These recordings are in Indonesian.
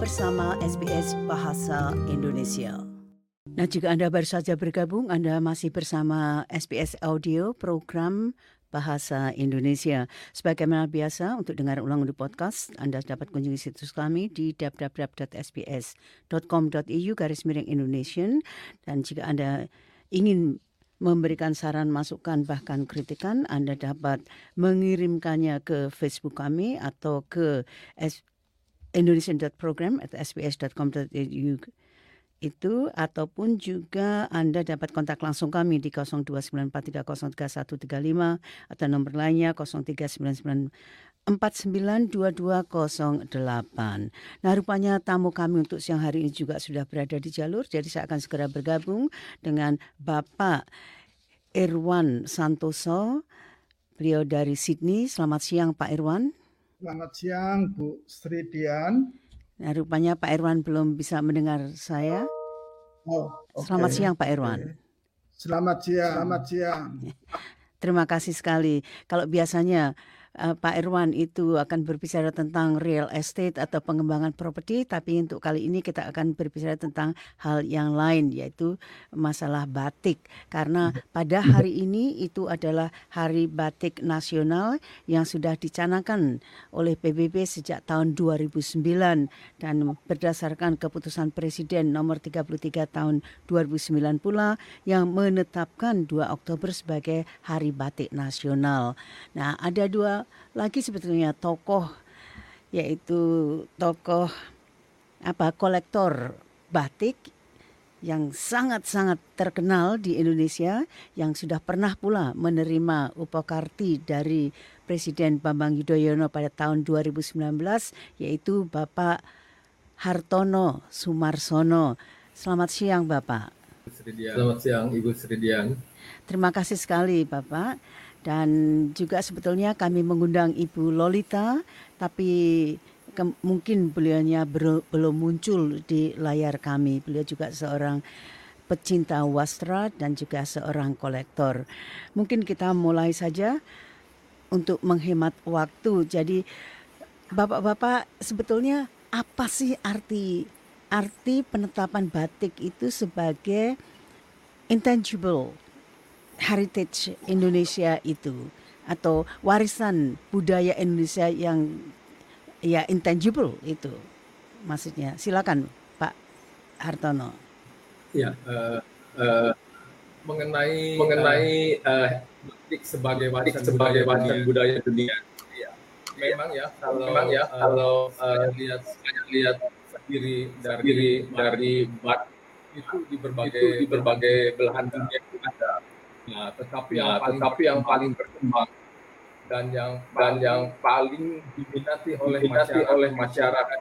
bersama SBS Bahasa Indonesia. Nah, jika Anda baru saja bergabung, Anda masih bersama SBS Audio program Bahasa Indonesia. Sebagaimana biasa, untuk dengar ulang di podcast, Anda dapat kunjungi situs kami di www.sbs.com.au garis miring Indonesian. Dan jika Anda ingin memberikan saran, masukan, bahkan kritikan, Anda dapat mengirimkannya ke Facebook kami atau ke indonesian.program atau sbs.com.au itu ataupun juga Anda dapat kontak langsung kami di 0294303135 atau nomor lainnya 0399492208. Nah rupanya tamu kami untuk siang hari ini juga sudah berada di jalur jadi saya akan segera bergabung dengan Bapak Irwan Santoso. Beliau dari Sydney. Selamat siang Pak Irwan. Selamat siang Bu Sri Dian. Nah, rupanya Pak Irwan belum bisa mendengar saya. Oh, okay. Selamat siang Pak Irwan. Selamat siang, selamat siang. Terima kasih sekali. Kalau biasanya Pak Irwan itu akan berbicara tentang real estate atau pengembangan properti, tapi untuk kali ini kita akan berbicara tentang hal yang lain, yaitu masalah batik. Karena pada hari ini itu adalah Hari Batik Nasional yang sudah dicanangkan oleh PBB sejak tahun 2009 dan berdasarkan keputusan Presiden nomor 33 tahun 2009 pula yang menetapkan 2 Oktober sebagai Hari Batik Nasional. Nah, ada dua lagi sebetulnya tokoh yaitu tokoh apa kolektor batik yang sangat-sangat terkenal di Indonesia yang sudah pernah pula menerima upakarti dari Presiden Bambang Yudhoyono pada tahun 2019 yaitu Bapak Hartono Sumarsono. Selamat siang Bapak. Selamat siang Ibu Sridian. Terima kasih sekali Bapak. Dan juga sebetulnya kami mengundang Ibu Lolita, tapi mungkin beliaunya belum muncul di layar kami. Beliau juga seorang pecinta wastra dan juga seorang kolektor. Mungkin kita mulai saja untuk menghemat waktu. Jadi Bapak-bapak sebetulnya apa sih arti arti penetapan batik itu sebagai intangible heritage Indonesia itu atau warisan budaya Indonesia yang ya intangible itu maksudnya. Silakan Pak Hartono. Ya uh, uh, mengenai mengenai uh, sebagai warisan sebagai warisan budaya dunia. Ya memang ya. Kalau memang ya kalau uh, lihat lihat sendiri dari dari bat itu di berbagai itu di berbagai belahan dunia ada Nah, tetapi ya, yang paling tetapi yang paling berkembang dan yang dan yang paling diminati oleh diminati masyarakat, oleh masyarakat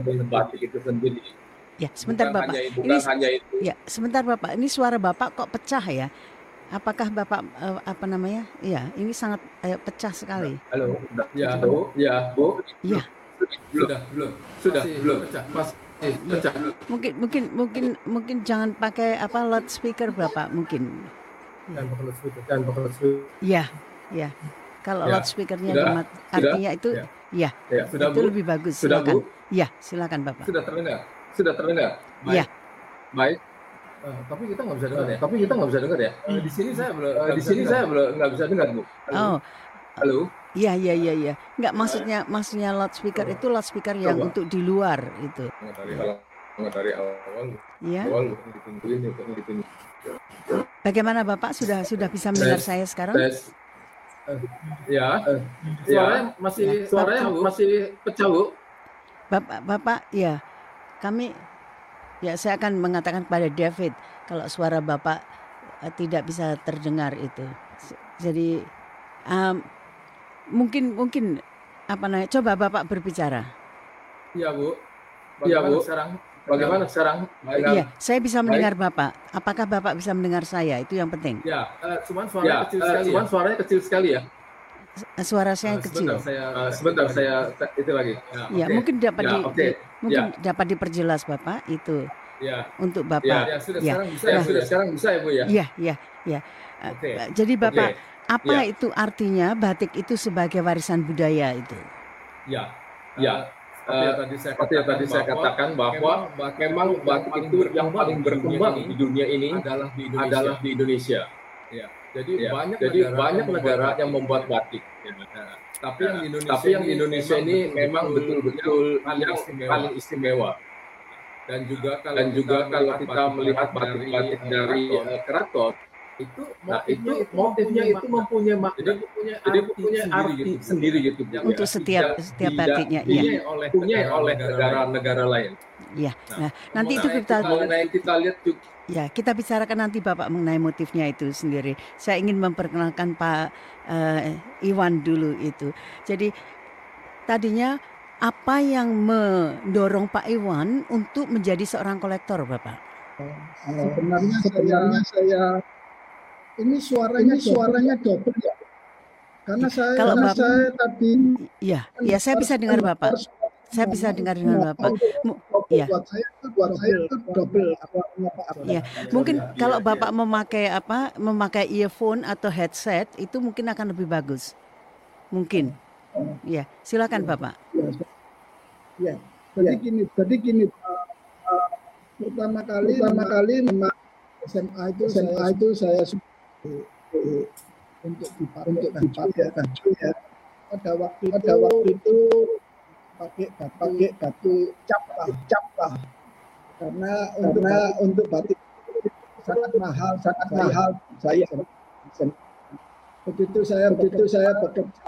itu batik itu sendiri. Ya, sebentar bukan Bapak. Hanya, bukan ini, hanya itu. Ya, sebentar Bapak. Ini suara Bapak kok pecah ya? Apakah Bapak uh, apa namanya? Iya, ini sangat uh, pecah sekali. Halo, ya, Bu. Ya, Bu. Ya. Sudah, belum. Sudah, Masih, belum. Pecah. Mas, eh, pecah. Mungkin mungkin mungkin mungkin jangan pakai apa loudspeaker Bapak mungkin dan pakai loudspeaker dan pakai loudspeaker. Iya, iya. Kalau ya. loudspeakernya sudah, artinya itu ya, ya, ya. Sudah, itu Bu? lebih bagus. Sudah, silakan. Bu? Ya, silakan Bapak. Sudah terdengar. Sudah terdengar. Baik. Ya. Baik. Uh, tapi kita nggak bisa dengar ya. Tapi kita nggak bisa dengar ya. Uh, di sini saya belum. Uh, di sini saya belum nggak bisa dengar bu. Halo. Oh. Halo. Iya iya iya iya. Enggak maksudnya maksudnya loudspeaker oh. itu loudspeaker yang Coba. untuk di luar itu. Dari awal, dari awal. Iya. Awal ditungguin, ditungguin. Bagaimana Bapak sudah sudah bisa mendengar tes, saya sekarang? Tes. Ya, suaranya ya. masih ya. suaranya Bapak, masih pecah bu. Bapak, Bapak, ya, kami, ya saya akan mengatakan kepada David kalau suara Bapak uh, tidak bisa terdengar itu. Jadi um, mungkin mungkin apa namanya? Coba Bapak berbicara. Iya bu. Iya bu. Sekarang Bagaimana sekarang? Iya, saya bisa mendengar Baik. Bapak. Apakah Bapak bisa mendengar saya? Itu yang penting. Ya, uh, cuman suaranya ya, kecil uh, sekali. Cuman ya. suaranya kecil sekali ya. Suara saya uh, kecil. Sebentar saya, uh, sebentar saya itu lagi. Ya, ya okay. mungkin dapat ya, di, okay. mungkin ya. dapat diperjelas Bapak itu. Ya. Untuk Bapak. Ya, ya sudah ya. sekarang bisa ya, ya sudah sekarang bisa ya Bu ya. Iya, iya, iya. Okay. Jadi Bapak, okay. apa ya. itu artinya batik itu sebagai warisan budaya itu? Ya. Ya. Seperti yang tadi saya katakan, tadi saya katakan bahwa memang batik itu yang paling berkembang di dunia ini adalah di Indonesia. Adalah di Indonesia. Ya. Jadi ya. banyak jadi negara banyak negara yang membuat batik. Ya. Nah, tapi yang di Indonesia, tapi yang di Indonesia ini memang betul-betul yang paling istimewa. Dan juga kalau dan juga kalau kita melihat batik-batik dari keraton itu nah itu motifnya itu mempunyai makna jadi jadi punya arti gitu, sendiri gitu ya. untuk setiap setiap batiknya ya oleh punya oleh negara-negara lain. ya nah, nah nanti itu kita mengenai kita lihat ya kita bicarakan nanti bapak mengenai motifnya itu sendiri. Saya ingin memperkenalkan Pak uh, Iwan dulu itu. Jadi tadinya apa yang mendorong Pak Iwan untuk menjadi seorang kolektor Bapak? Sebenarnya, sebenarnya saya ini suaranya ini suaranya double ya. Karena saya Kalau karena Bapak, saya tadi Iya, ya saya bisa dengar Bapak. Saya bisa dengar dengan Bapak. ya. Buat saya itu buat saya itu double apa apa. Ya, mungkin kalau Bapak memakai apa? Memakai earphone atau headset itu mungkin akan lebih bagus. Mungkin. Ya, silakan Bapak. Ya. Jadi gini, jadi gini uh, pertama kali pertama kali memang SMA itu SMA saya, itu saya untuk dipakai untuk dipakai baju ya pada waktu pada itu, waktu itu pakai batu, pakai batu cap lah cap lah karena karena untuk batik sangat mahal sangat saya, mahal. Saya begitu saya begitu saya bekerja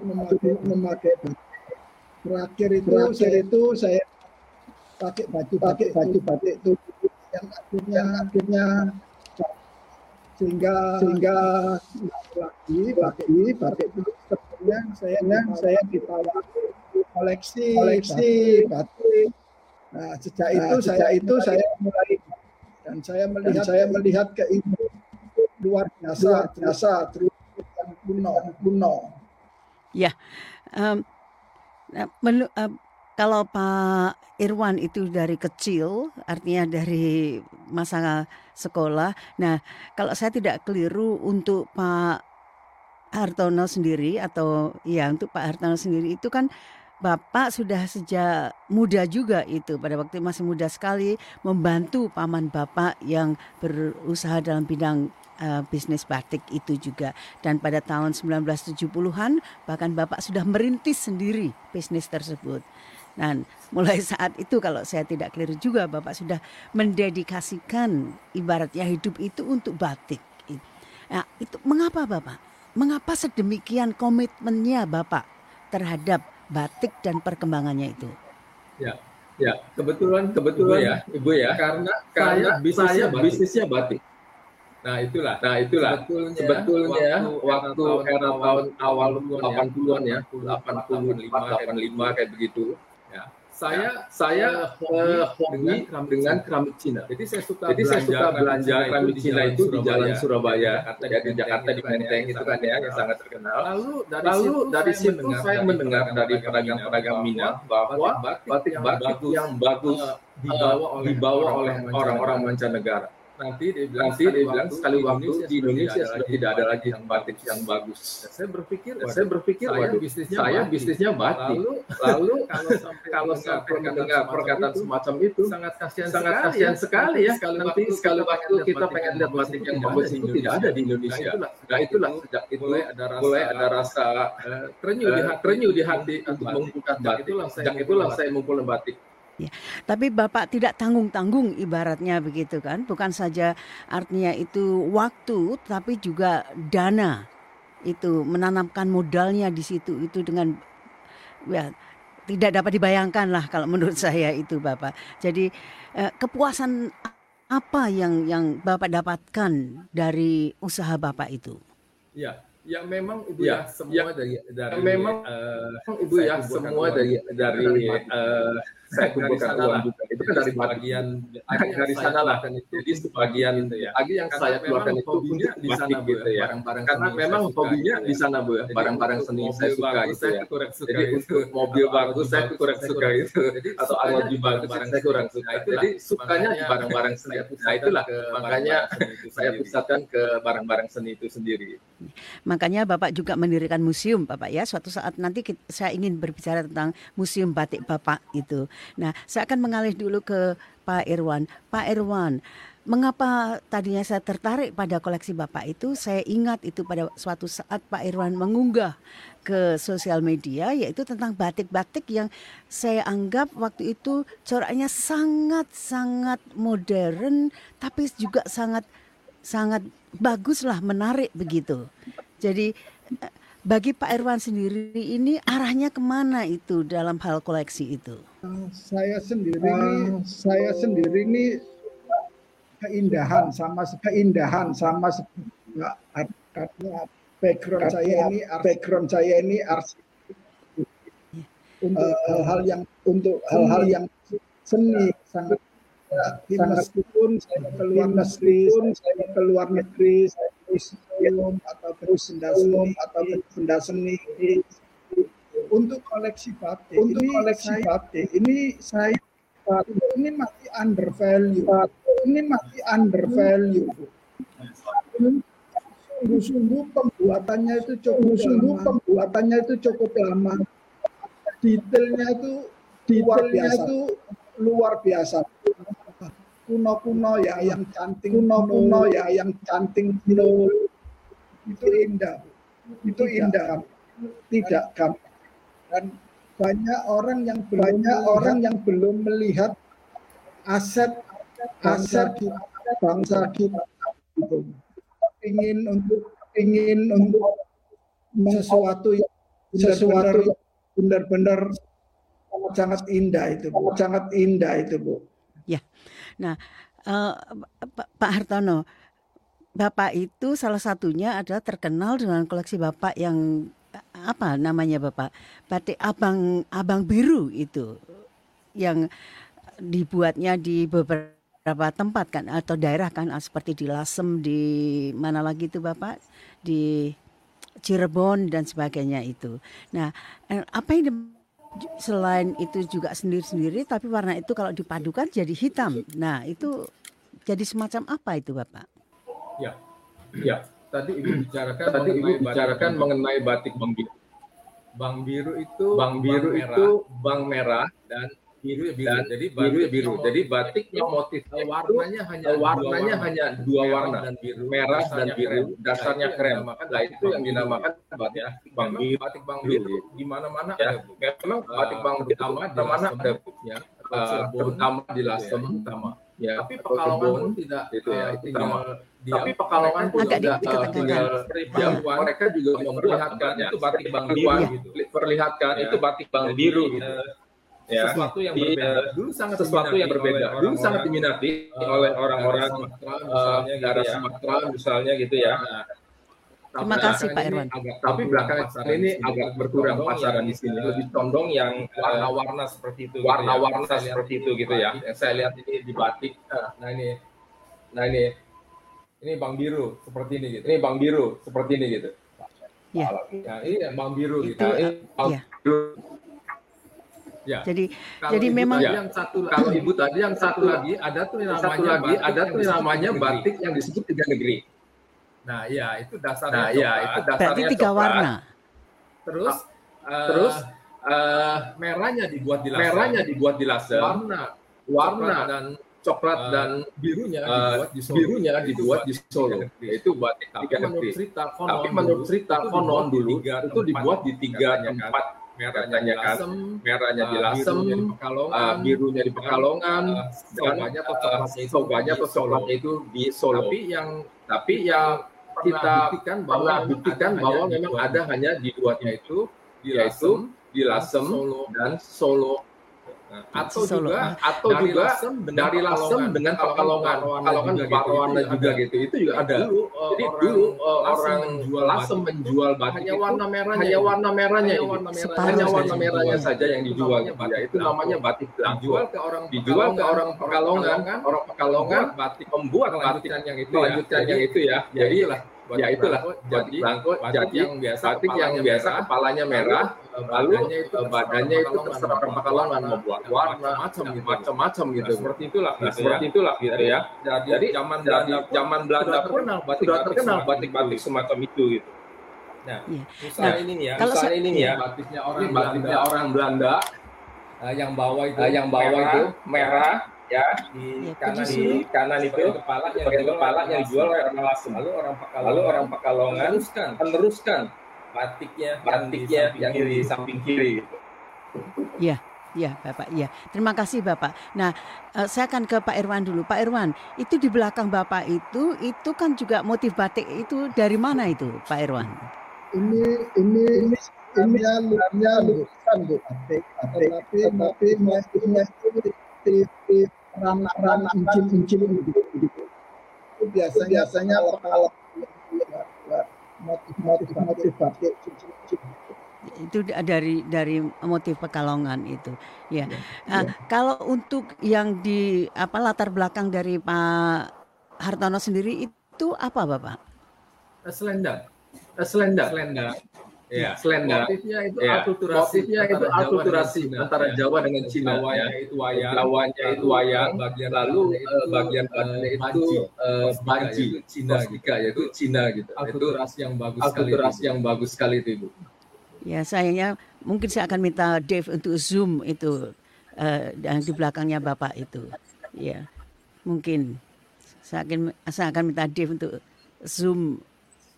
memakai memakai batik terakhir itu terakhir. saya, itu saya pakai baju pakai baju batik itu yang akhirnya akhirnya sehingga sehingga lagi lagi batik itu sebenarnya saya yang saya ditawari koleksi koleksi. batik nah sejak nah, itu sejak saya itu saya mulai dan saya melihat dan saya melihat ke ini. luar biasa luar biasa. terus kuno kuno. Ya um, melu, uh, kalau Pak Irwan itu dari kecil, artinya dari masa sekolah. Nah, kalau saya tidak keliru untuk Pak Hartono sendiri atau ya untuk Pak Hartono sendiri itu kan Bapak sudah sejak muda juga itu pada waktu masih muda sekali membantu paman Bapak yang berusaha dalam bidang uh, bisnis batik itu juga dan pada tahun 1970-an bahkan Bapak sudah merintis sendiri bisnis tersebut. Dan mulai saat itu kalau saya tidak keliru juga Bapak sudah mendedikasikan ibaratnya hidup itu untuk batik. Nah, itu mengapa Bapak? Mengapa sedemikian komitmennya Bapak terhadap batik dan perkembangannya itu? Ya, ya kebetulan kebetulan ya Ibu ya karena karena saya bisnisnya, saya batik. bisnisnya batik. Nah itulah, nah itulah sebetulnya, sebetulnya waktu, waktu era tahun awal 80-an ya, 85, 85 kayak begitu saya ya, saya uh, hobi dengan, dengan keramik Cina. Jadi saya suka Jadi belanja, saya suka belanja keramik Cina itu di Jalan Surabaya, Jakarta, ya, di Jakarta di Menteng itu kan ya yang sangat terkenal. Lalu dari Lalu situ dari situ saya mendengar dari pedagang-pedagang Minang bahwa batik-batik yang bagus. dibawa oleh orang-orang mancanegara nanti dia bilang, nanti dia bilang sekali waktu di Indonesia sudah tidak ada lagi yang batik yang bagus. Saya berpikir, saya berpikir, saya bisnisnya, saya bisnisnya batik. Lalu, lalu kalau sampai kalau sampai mendengar perkataan semacam itu, sangat kasihan, sangat kasihan sekali ya. Sekali nanti sekali waktu kita pengen lihat batik yang bagus itu tidak ada di Indonesia. Nah itulah sejak itu mulai ada rasa terenyuh di hati, terenyuh di hati untuk mengumpulkan batik. Sejak itulah saya mengumpulkan batik. Ya, tapi Bapak tidak tanggung-tanggung ibaratnya begitu kan? Bukan saja artinya itu waktu, tapi juga dana itu menanamkan modalnya di situ itu dengan ya tidak dapat dibayangkan lah kalau menurut saya itu Bapak. Jadi eh, kepuasan apa yang yang Bapak dapatkan dari usaha Bapak itu? Ya, ya memang Ibu ya, ya semua ya, dari dari memang uh, Ibu ya semua dari dari uh, saya kumpulkan uang juga. Itu kan dari bagian dari sana lah kan itu. Jadi sebagian gitu ya. Lagi yang saya keluarkan itu untuk di sana gitu ya. Karena memang hobinya di sana bu, barang-barang seni saya suka gitu ya. Jadi untuk mobil bagus saya kurang suka itu, atau arloji bagus saya kurang suka. Jadi sukanya di barang-barang seni. Nah itulah makanya saya pusatkan ke barang-barang seni itu sendiri. Makanya Bapak juga mendirikan museum Bapak ya. Suatu saat nanti saya ingin berbicara tentang museum batik Bapak itu. Nah, saya akan mengalih dulu ke Pak Irwan. Pak Irwan, mengapa tadinya saya tertarik pada koleksi Bapak itu? Saya ingat itu pada suatu saat Pak Irwan mengunggah ke sosial media yaitu tentang batik-batik yang saya anggap waktu itu coraknya sangat-sangat modern tapi juga sangat sangat baguslah menarik begitu. Jadi bagi Pak Irwan sendiri ini arahnya ke mana itu dalam hal koleksi itu? Saya sendiri uh, saya sendiri ini keindahan sama keindahan sama karena background saya ini background saya ini arsip untuk uh, hal-hal yang untuk hal-hal yang seni sangat meskipun saya keluar negeri saya keluar negeri saya museum atau terus benda seni atau benda seni. Untuk koleksi batik untuk ini koleksi saya, batik. ini saya ini masih under value. Ini masih under value. Sungguh-sungguh pembuatannya itu cukup sungguh pembuatannya itu cukup lama. Detailnya itu detailnya itu luar biasa kuno-kuno ya yang cantik kuno-kuno ya yang cantik itu itu indah. Itu indah. Tidak gampang dan banyak orang yang banyak orang yang belum melihat aset aset bangsa kita. Itu ingin untuk ingin untuk sesuatu yang sesuatu. yang benar-benar sangat indah itu bu. Sangat indah itu bu Ya. Nah, uh, Pak Hartono, Bapak itu salah satunya adalah terkenal dengan koleksi Bapak yang apa namanya Bapak? Batik Abang Abang Biru itu yang dibuatnya di beberapa tempat kan atau daerah kan seperti di Lasem di mana lagi itu Bapak? Di Cirebon dan sebagainya itu. Nah, eh, apa yang selain itu juga sendiri-sendiri tapi warna itu kalau dipadukan jadi hitam. Nah, itu jadi semacam apa itu, Bapak? Ya. Ya, tadi Ibu bicarakan tadi Ibu bicarakan batik mengenai batik Bang Biru. Bang Biru itu Bang Biru bang itu Bang merah dan biru ya biru. Dan jadi biru ya biru. Jadi batiknya motif warnanya hanya warnanya hanya dua warna dan biru, merah dan biru. Dasarnya krem. Nah itu yang dinamakan batik ya. Bang biru. Batik bang biru. Di mana-mana ya. Memang batik bang biru di mana ada ya. Terutama di Lasem, terutama. Ya, tapi Pekalongan tidak itu ya, itu sama. Tapi Pekalongan pun juga tinggal ya, mereka juga memperlihatkan itu batik bang biru gitu. Perlihatkan itu batik bang biru gitu ya, sesuatu yang di, berbeda. Dulu sangat sesuatu yang berbeda. Orang Dulu sangat diminati uh, oleh orang-orang uh, daerah gitu ya. Sumatera misalnya gitu ya. Nah, Terima kasih Pak Irwan. Agak, tapi belakangan ini agak berkurang pasaran di sini. Lebih condong yang warna-warna seperti itu. Warna-warna gitu ya. seperti itu gitu ya. Yang saya lihat ini di batik. Nah ini, nah ini, ini Bang Biru seperti ini gitu. Ini Bang Biru seperti ini gitu. Ya. Nah, ini Bang Biru gitu. Nah, ini Bang ya. Biru Ya. Jadi kalau jadi memang yang satu kalau ibu tadi yang satu lagi ada tuh namanya satu lagi ada tuh namanya batik yang disebut tiga negeri. Nah, ya itu dasarnya. Nah, ya itu dasarnya. Berarti tiga coklat. warna. Terus uh, terus uh, merahnya dibuat di laser. Merahnya dibuat di laser. Warna warna dan coklat uh, dan birunya uh, dibuat di Solo. Birunya dibuat di Solo. Itu batik tiga negeri. Tapi menurut cerita konon dulu itu dibuat di tiga tempat merahnya di Lasem, merahnya di Lasem, birunya di Pekalongan, uh, birunya di Pekalongan, uh, sobanya atau coklatnya sobanya atau coklatnya itu di Solo. Tapi yang tapi yang kita buktikan bahwa buktikan bahwa memang ada hanya di duanya itu yaitu di Lasem dan Solo. Atau juga atau dari juga lasem dengan dari lasem dengan pekalongan pekalongan warna juga gitu itu juga ada. dulu, jadi dulu orang menjual lasem menjual batik hanya warna merahnya hanya warna merahnya hanya warna merahnya saja yang dijual. ya itu namanya batik dijual. ke orang dijual ke orang pekalongan. Orang pekalongan batik. membuat batik. Yang itu lanjutkan yang itu ya. jadi lah ya itulah. Batik blanko jadi yang biasa batik yang biasa kepalanya merah lalu badannya itu terserah pekalongan membuat warna macam gitu. macam-macam gitu. Seperti itulah seperti itulah gitu ya. jadi zaman Belanda zaman Belanda pun batik sudah terkenal batik-batik semacam itu gitu. Nah, misalnya ini ya, kalau misalnya ini ya, batiknya orang batiknya orang Belanda. Yang bawah itu yang bawah itu merah ya di ya, kanan di kanan itu kepala yang di kepala yang dijual oleh orang Lasem lalu orang Pekalongan lalu orang Pekalongan meneruskan meneruskan batiknya batiknya yang di samping kiri gitu. Ya, ya Bapak, ya. Terima kasih Bapak. Nah, uh, saya akan ke Pak Irwan dulu. Pak Irwan, itu di belakang Bapak itu, itu kan juga motif batik itu dari mana itu, Pak Irwan? Ini, ini, ini ini luarnya lukisan bu, batik, batik, tapi, tapi motifnya itu ranah-ranah incil-incil gitu. Itu biasanya, biasanya kalau motif-motif batik itu dari dari motif pekalongan itu ya, ya, nah, ya. kalau untuk yang di apa latar belakang dari Pak Hartono sendiri itu apa bapak? Selendang selendang selendang Ya, Selenda. Motifnya itu ya. akulturasi. Motifnya itu akulturasi antara Jawa dengan Cina. Jawanya ya. itu wayang. Jawanya itu wayang. Bagian lalu uh, bagian badannya itu uh, banji. Cina gitu. yaitu Cina gitu. Akulturasi yang bagus akulturasi yang bagus sekali itu Ibu. Ya, sayangnya mungkin saya akan minta Dave untuk zoom itu uh, yang di belakangnya Bapak itu. Ya. Mungkin saya akan saya akan minta Dave untuk zoom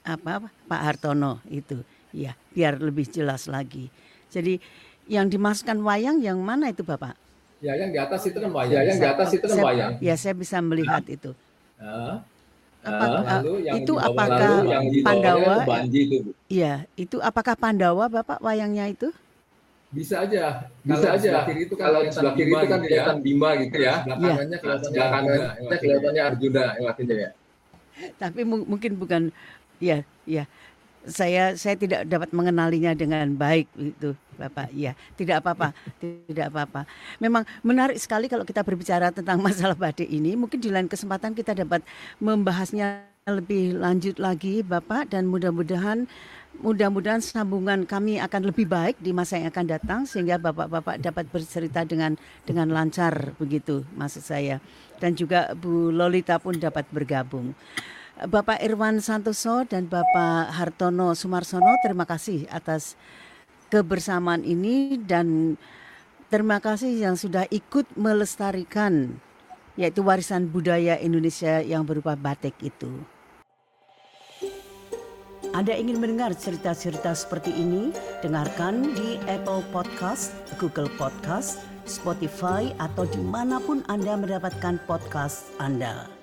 apa Pak Hartono itu. Ya, biar lebih jelas lagi. Jadi yang dimasukkan wayang yang mana itu Bapak? Ya, yang di atas itu kan wayang. Ya, yang di atas itu kan wayang. Ya, saya bisa melihat nah. itu. Nah. Apakah, lalu yang itu apakah yang Pandawa? Banji itu. Iya, itu apakah Pandawa Bapak wayangnya itu? Bisa aja. Bisa aja. Kiri itu kan kalau sebelah kiri itu kan gitu ya. kelihatan Bima gitu ya. Belakangnya kelihatannya Arjuna, kelihatannya Arjuna ya. Tapi mungkin bukan ya, ya saya saya tidak dapat mengenalinya dengan baik itu Bapak. Ya, tidak apa-apa, tidak apa-apa. Memang menarik sekali kalau kita berbicara tentang masalah badik ini. Mungkin di lain kesempatan kita dapat membahasnya lebih lanjut lagi Bapak dan mudah-mudahan mudah-mudahan sambungan kami akan lebih baik di masa yang akan datang sehingga Bapak-bapak dapat bercerita dengan dengan lancar begitu maksud saya dan juga Bu Lolita pun dapat bergabung. Bapak Irwan Santoso dan Bapak Hartono Sumarsono, terima kasih atas kebersamaan ini dan terima kasih yang sudah ikut melestarikan yaitu warisan budaya Indonesia yang berupa batik itu. Anda ingin mendengar cerita-cerita seperti ini? Dengarkan di Apple Podcast, Google Podcast, Spotify, atau di mana pun Anda mendapatkan podcast Anda.